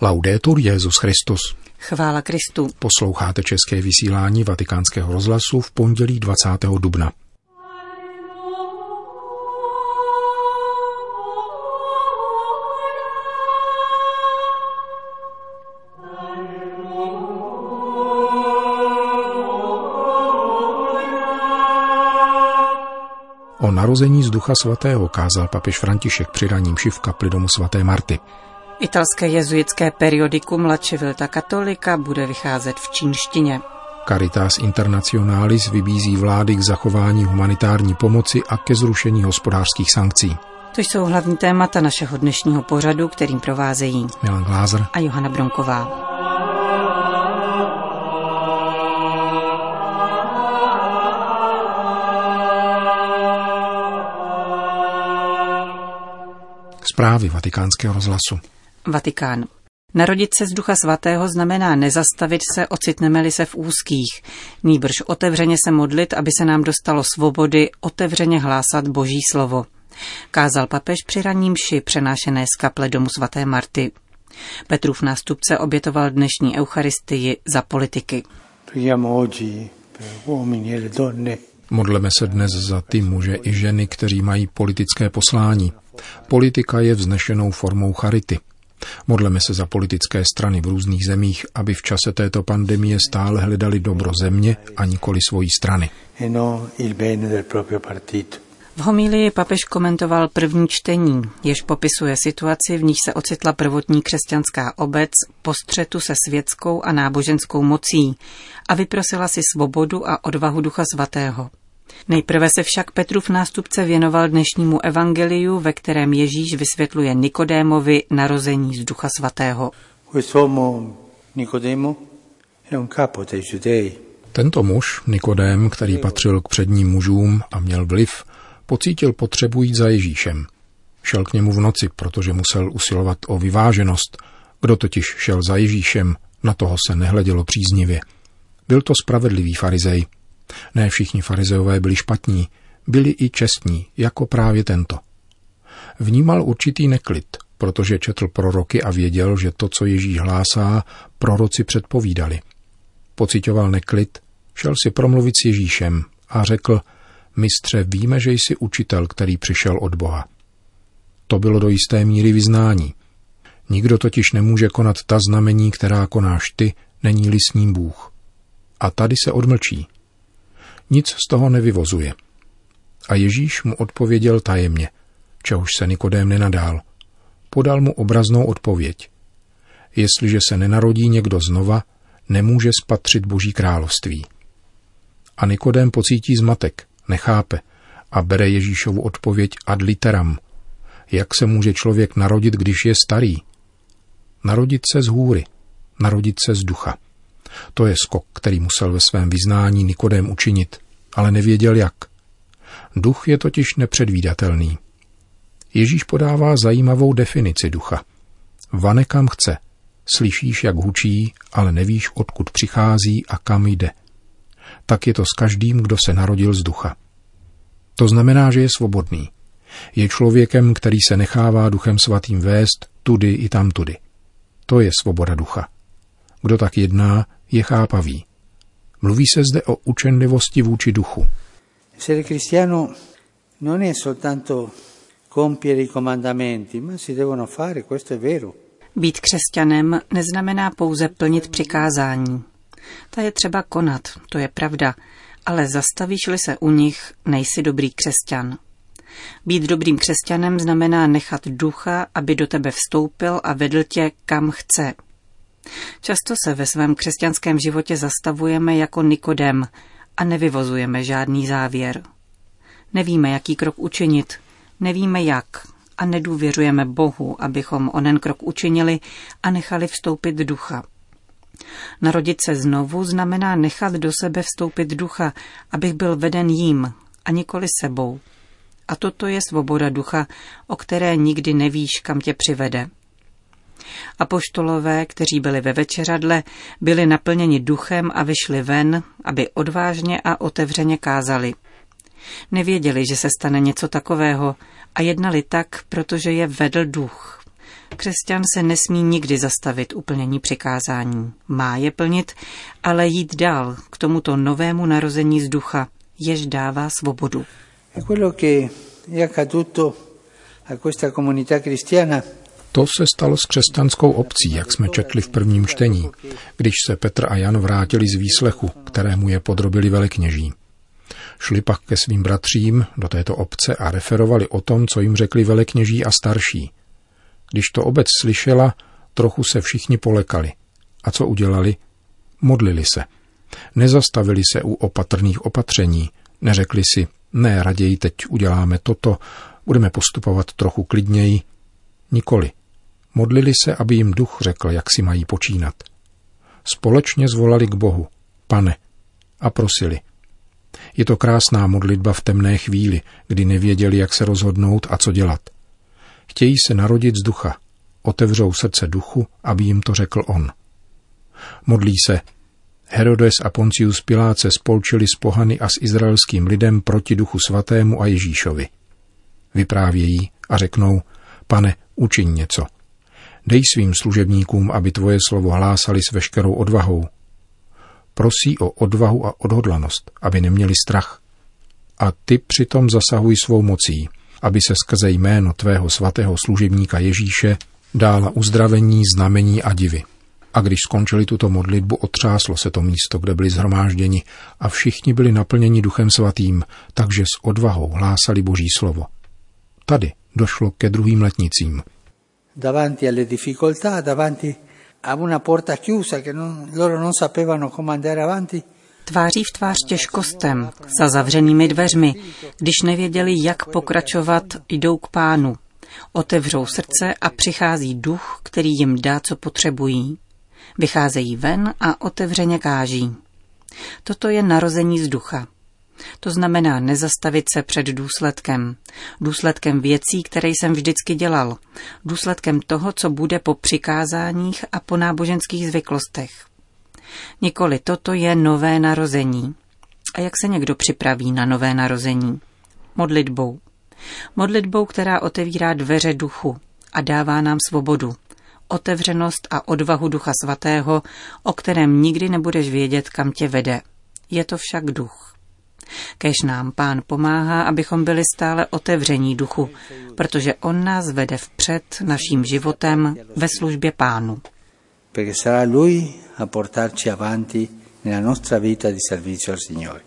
Laudetur Jezus Christus. Chvála Kristu. Posloucháte české vysílání Vatikánského rozhlasu v pondělí 20. dubna. O narození z Ducha Svatého kázal papež František při raním v kapli domu svaté Marty. Italské jezuitské periodikum La Civilta Katolika bude vycházet v čínštině. Caritas Internationalis vybízí vlády k zachování humanitární pomoci a ke zrušení hospodářských sankcí. To jsou hlavní témata našeho dnešního pořadu, kterým provázejí Milan Glázer a Johana Bronková. Zprávy vatikánského rozhlasu. Vatikán. Narodit se z Ducha Svatého znamená nezastavit se, ocitneme-li se v úzkých, nýbrž otevřeně se modlit, aby se nám dostalo svobody, otevřeně hlásat Boží slovo. Kázal papež při raním ši přenášené z kaple domu svaté Marty. Petrův nástupce obětoval dnešní eucharistii za politiky. Modleme se dnes za ty muže i ženy, kteří mají politické poslání. Politika je vznešenou formou charity. Modleme se za politické strany v různých zemích, aby v čase této pandemie stále hledali dobro země a nikoli svojí strany. V homílii papež komentoval první čtení, jež popisuje situaci, v níž se ocitla prvotní křesťanská obec po střetu se světskou a náboženskou mocí a vyprosila si svobodu a odvahu Ducha Svatého. Nejprve se však Petrův nástupce věnoval dnešnímu evangeliu, ve kterém Ježíš vysvětluje Nikodémovi narození z Ducha Svatého. Tento muž, Nikodém, který patřil k předním mužům a měl vliv, pocítil potřebu jít za Ježíšem. Šel k němu v noci, protože musel usilovat o vyváženost. Kdo totiž šel za Ježíšem, na toho se nehledělo příznivě. Byl to spravedlivý farizej, ne všichni farizeové byli špatní, byli i čestní, jako právě tento. Vnímal určitý neklid, protože četl proroky a věděl, že to, co Ježíš hlásá, proroci předpovídali. Pocitoval neklid, šel si promluvit s Ježíšem a řekl, mistře, víme, že jsi učitel, který přišel od Boha. To bylo do jisté míry vyznání. Nikdo totiž nemůže konat ta znamení, která konáš ty, není-li s ním Bůh. A tady se odmlčí. Nic z toho nevyvozuje. A Ježíš mu odpověděl tajemně, čehož se Nikodém nenadál. Podal mu obraznou odpověď. Jestliže se nenarodí někdo znova, nemůže spatřit Boží království. A Nikodém pocítí zmatek, nechápe a bere Ježíšovu odpověď ad literam. Jak se může člověk narodit, když je starý? Narodit se z hůry, narodit se z ducha. To je skok, který musel ve svém vyznání Nikodém učinit, ale nevěděl jak. Duch je totiž nepředvídatelný. Ježíš podává zajímavou definici ducha. Vane kam chce. Slyšíš, jak hučí, ale nevíš, odkud přichází a kam jde. Tak je to s každým, kdo se narodil z ducha. To znamená, že je svobodný. Je člověkem, který se nechává duchem svatým vést tudy i tam tudy. To je svoboda ducha. Kdo tak jedná, je chápavý. Mluví se zde o učenlivosti vůči duchu. Essere cristiano non è soltanto compiere i comandamenti, ma si devono fare, questo è vero. Být křesťanem neznamená pouze plnit přikázání. Ta je třeba konat, to je pravda, ale zastavíš-li se u nich, nejsi dobrý křesťan. Být dobrým křesťanem znamená nechat ducha, aby do tebe vstoupil a vedl tě kam chce, Často se ve svém křesťanském životě zastavujeme jako Nikodem a nevyvozujeme žádný závěr. Nevíme, jaký krok učinit, nevíme jak a nedůvěřujeme Bohu, abychom onen krok učinili a nechali vstoupit ducha. Narodit se znovu znamená nechat do sebe vstoupit ducha, abych byl veden jím a nikoli sebou. A toto je svoboda ducha, o které nikdy nevíš, kam tě přivede. Apoštolové, kteří byli ve večeřadle, byli naplněni duchem a vyšli ven, aby odvážně a otevřeně kázali. Nevěděli, že se stane něco takového a jednali tak, protože je vedl duch. Křesťan se nesmí nikdy zastavit u plnění přikázání. Má je plnit, ale jít dál k tomuto novému narození z ducha, jež dává svobodu. To se stalo s křesťanskou obcí, jak jsme četli v prvním čtení, když se Petr a Jan vrátili z výslechu, kterému je podrobili velekněží. Šli pak ke svým bratřím do této obce a referovali o tom, co jim řekli velekněží a starší. Když to obec slyšela, trochu se všichni polekali. A co udělali? Modlili se. Nezastavili se u opatrných opatření. Neřekli si, ne, raději teď uděláme toto, budeme postupovat trochu klidněji. Nikoli. Modlili se, aby jim duch řekl, jak si mají počínat. Společně zvolali k Bohu, pane, a prosili. Je to krásná modlitba v temné chvíli, kdy nevěděli, jak se rozhodnout a co dělat. Chtějí se narodit z ducha, otevřou srdce duchu, aby jim to řekl on. Modlí se, Herodes a Poncius Pilát se spolčili s pohany a s izraelským lidem proti duchu svatému a Ježíšovi. Vyprávějí a řeknou, pane, učiň něco. Dej svým služebníkům, aby tvoje slovo hlásali s veškerou odvahou, prosí o odvahu a odhodlanost, aby neměli strach. A ty přitom zasahuj svou mocí, aby se skrze jméno tvého svatého služebníka Ježíše dála uzdravení, znamení a divy. A když skončili tuto modlitbu, otřáslo se to místo, kde byli zhromážděni a všichni byli naplněni duchem svatým, takže s odvahou hlásali boží slovo. Tady došlo ke druhým letnicím. Davanti alle difficoltà, davanti a una porta chiusa che non, loro non sapevano come andare avanti. Tváří v tvář těžkostem, za zavřenými dveřmi, když nevěděli, jak pokračovat, jdou k pánu. Otevřou srdce a přichází duch, který jim dá, co potřebují. Vycházejí ven a otevřeně káží. Toto je narození z ducha. To znamená nezastavit se před důsledkem. Důsledkem věcí, které jsem vždycky dělal. Důsledkem toho, co bude po přikázáních a po náboženských zvyklostech. Nikoli toto je nové narození. A jak se někdo připraví na nové narození? Modlitbou. Modlitbou, která otevírá dveře duchu a dává nám svobodu, otevřenost a odvahu Ducha Svatého, o kterém nikdy nebudeš vědět, kam tě vede. Je to však duch. Kež nám pán pomáhá, abychom byli stále otevření duchu, protože on nás vede vpřed naším životem ve službě pánu. Perché sarà lui a portarci avanti nella nostra vita di servizio al Signore.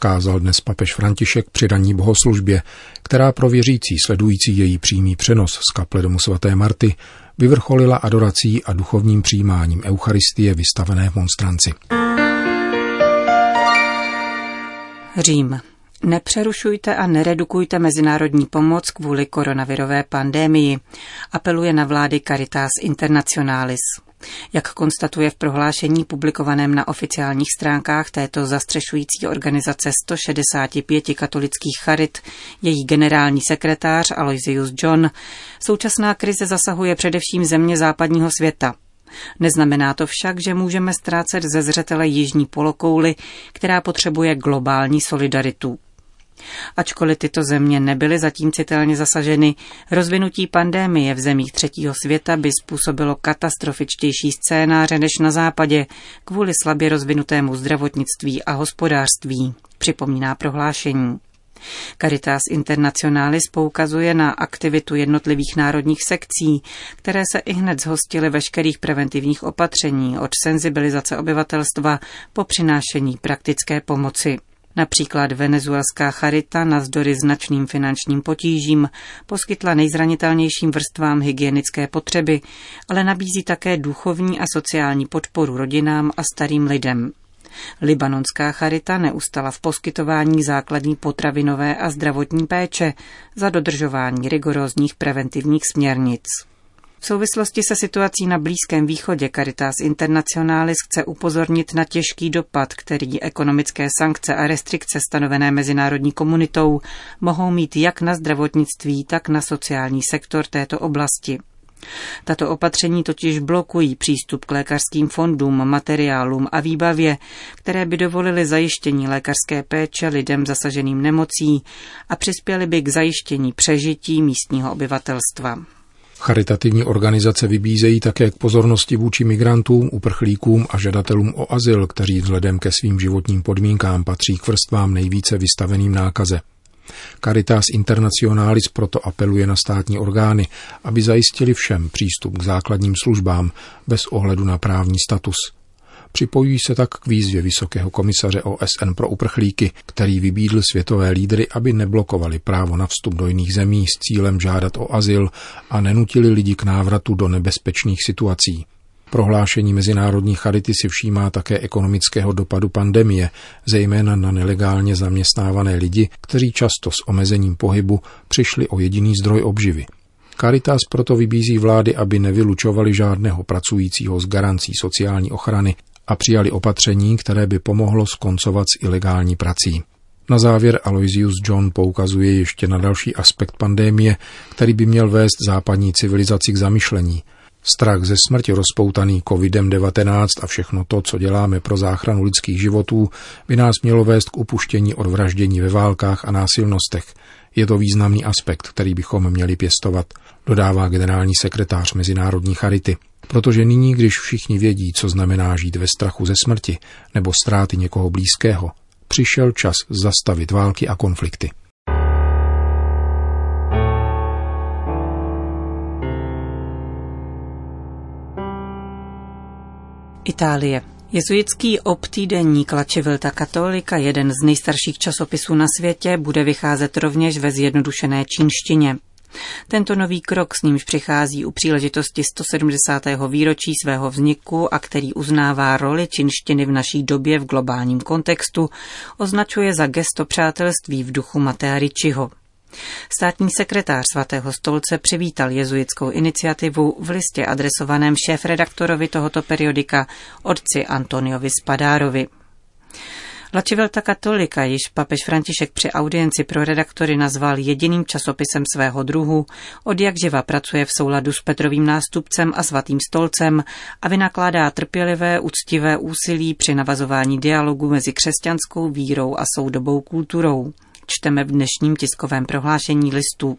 Kázal dnes papež František při ranní bohoslužbě, která pro věřící sledující její přímý přenos z kaple domu svaté Marty vyvrcholila adorací a duchovním přijímáním Eucharistie vystavené v monstranci. Řím. Nepřerušujte a neredukujte mezinárodní pomoc kvůli koronavirové pandémii, apeluje na vlády Caritas Internationalis. Jak konstatuje v prohlášení publikovaném na oficiálních stránkách této zastřešující organizace 165 katolických charit, její generální sekretář Aloysius John, současná krize zasahuje především země západního světa – Neznamená to však, že můžeme ztrácet ze zřetele jižní polokouly, která potřebuje globální solidaritu. Ačkoliv tyto země nebyly zatím citelně zasaženy, rozvinutí pandémie v zemích třetího světa by způsobilo katastrofičtější scénáře než na západě kvůli slabě rozvinutému zdravotnictví a hospodářství, připomíná prohlášení. Caritas Internationalis poukazuje na aktivitu jednotlivých národních sekcí, které se i hned zhostily veškerých preventivních opatření od senzibilizace obyvatelstva po přinášení praktické pomoci. Například venezuelská charita navzdory značným finančním potížím poskytla nejzranitelnějším vrstvám hygienické potřeby, ale nabízí také duchovní a sociální podporu rodinám a starým lidem. Libanonská charita neustala v poskytování základní potravinové a zdravotní péče za dodržování rigorózních preventivních směrnic. V souvislosti se situací na Blízkém východě Caritas Internationalis chce upozornit na těžký dopad, který ekonomické sankce a restrikce stanovené mezinárodní komunitou mohou mít jak na zdravotnictví, tak na sociální sektor této oblasti. Tato opatření totiž blokují přístup k lékařským fondům, materiálům a výbavě, které by dovolily zajištění lékařské péče lidem zasaženým nemocí a přispěly by k zajištění přežití místního obyvatelstva. Charitativní organizace vybízejí také k pozornosti vůči migrantům, uprchlíkům a žadatelům o azyl, kteří vzhledem ke svým životním podmínkám patří k vrstvám nejvíce vystaveným nákaze. Caritas Internationalis proto apeluje na státní orgány, aby zajistili všem přístup k základním službám bez ohledu na právní status. Připojují se tak k výzvě Vysokého komisaře OSN pro uprchlíky, který vybídl světové lídry, aby neblokovali právo na vstup do jiných zemí s cílem žádat o azyl a nenutili lidi k návratu do nebezpečných situací. Prohlášení Mezinárodní charity si všímá také ekonomického dopadu pandemie, zejména na nelegálně zaměstnávané lidi, kteří často s omezením pohybu přišli o jediný zdroj obživy. Caritas proto vybízí vlády, aby nevylučovali žádného pracujícího z garancí sociální ochrany a přijali opatření, které by pomohlo skoncovat s ilegální prací. Na závěr Aloysius John poukazuje ještě na další aspekt pandémie, který by měl vést západní civilizaci k zamyšlení – Strach ze smrti rozpoutaný COVID-19 a všechno to, co děláme pro záchranu lidských životů, by nás mělo vést k upuštění od vraždění ve válkách a násilnostech. Je to významný aspekt, který bychom měli pěstovat, dodává generální sekretář Mezinárodní charity. Protože nyní, když všichni vědí, co znamená žít ve strachu ze smrti nebo ztráty někoho blízkého, přišel čas zastavit války a konflikty. Itálie. Jezuitský obtýdenník Lačivilta Katolika, jeden z nejstarších časopisů na světě, bude vycházet rovněž ve zjednodušené čínštině. Tento nový krok s nímž přichází u příležitosti 170. výročí svého vzniku a který uznává roli čínštiny v naší době v globálním kontextu, označuje za gesto přátelství v duchu Matea Ricciho. Státní sekretář svatého stolce přivítal jezuitskou iniciativu v listě adresovaném šéf-redaktorovi tohoto periodika otci Antoniovi Spadárovi. Lačivelta katolika již papež František při audienci pro redaktory nazval jediným časopisem svého druhu, od jak živa pracuje v souladu s Petrovým nástupcem a svatým stolcem a vynakládá trpělivé, úctivé úsilí při navazování dialogu mezi křesťanskou vírou a soudobou kulturou čteme v dnešním tiskovém prohlášení listu.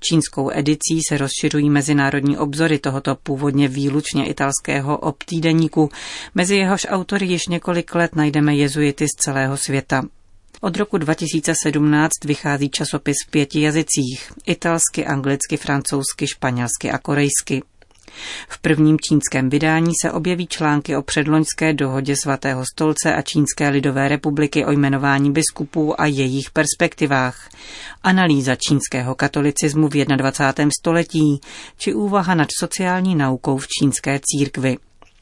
Čínskou edicí se rozšiřují mezinárodní obzory tohoto původně výlučně italského obtýdeníku, mezi jehož autory již několik let najdeme jezuity z celého světa. Od roku 2017 vychází časopis v pěti jazycích – italsky, anglicky, francouzsky, španělsky a korejsky. V prvním čínském vydání se objeví články o předloňské dohodě svatého stolce a Čínské lidové republiky o jmenování biskupů a jejich perspektivách, analýza čínského katolicismu v 21. století či úvaha nad sociální naukou v čínské církvi.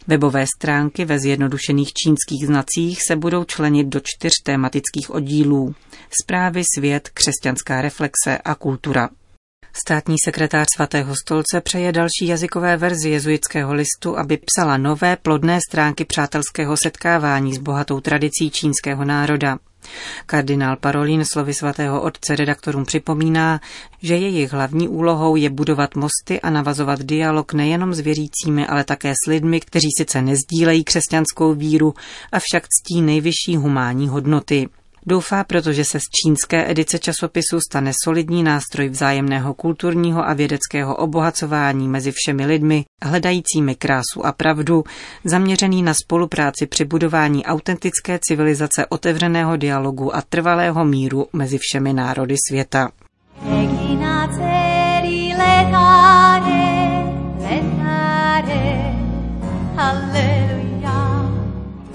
Webové stránky ve zjednodušených čínských znacích se budou členit do čtyř tématických oddílů. Zprávy, svět, křesťanská reflexe a kultura. Státní sekretář svatého stolce přeje další jazykové verzi jezuitského listu, aby psala nové plodné stránky přátelského setkávání s bohatou tradicí čínského národa. Kardinál Parolin slovy svatého otce redaktorům připomíná, že jejich hlavní úlohou je budovat mosty a navazovat dialog nejenom s věřícími, ale také s lidmi, kteří sice nezdílejí křesťanskou víru, avšak ctí nejvyšší humánní hodnoty. Doufá, protože se z čínské edice časopisu stane solidní nástroj vzájemného kulturního a vědeckého obohacování mezi všemi lidmi, hledajícími krásu a pravdu, zaměřený na spolupráci při budování autentické civilizace otevřeného dialogu a trvalého míru mezi všemi národy světa.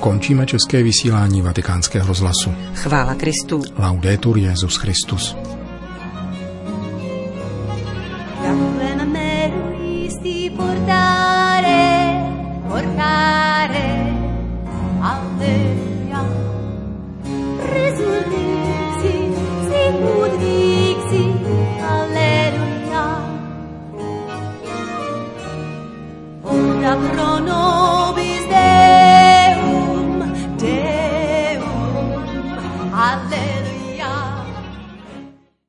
Končíme české vysílání vatikánského rozhlasu. Chvála Kristu. Laudetur Jezus Christus. Ora pro noi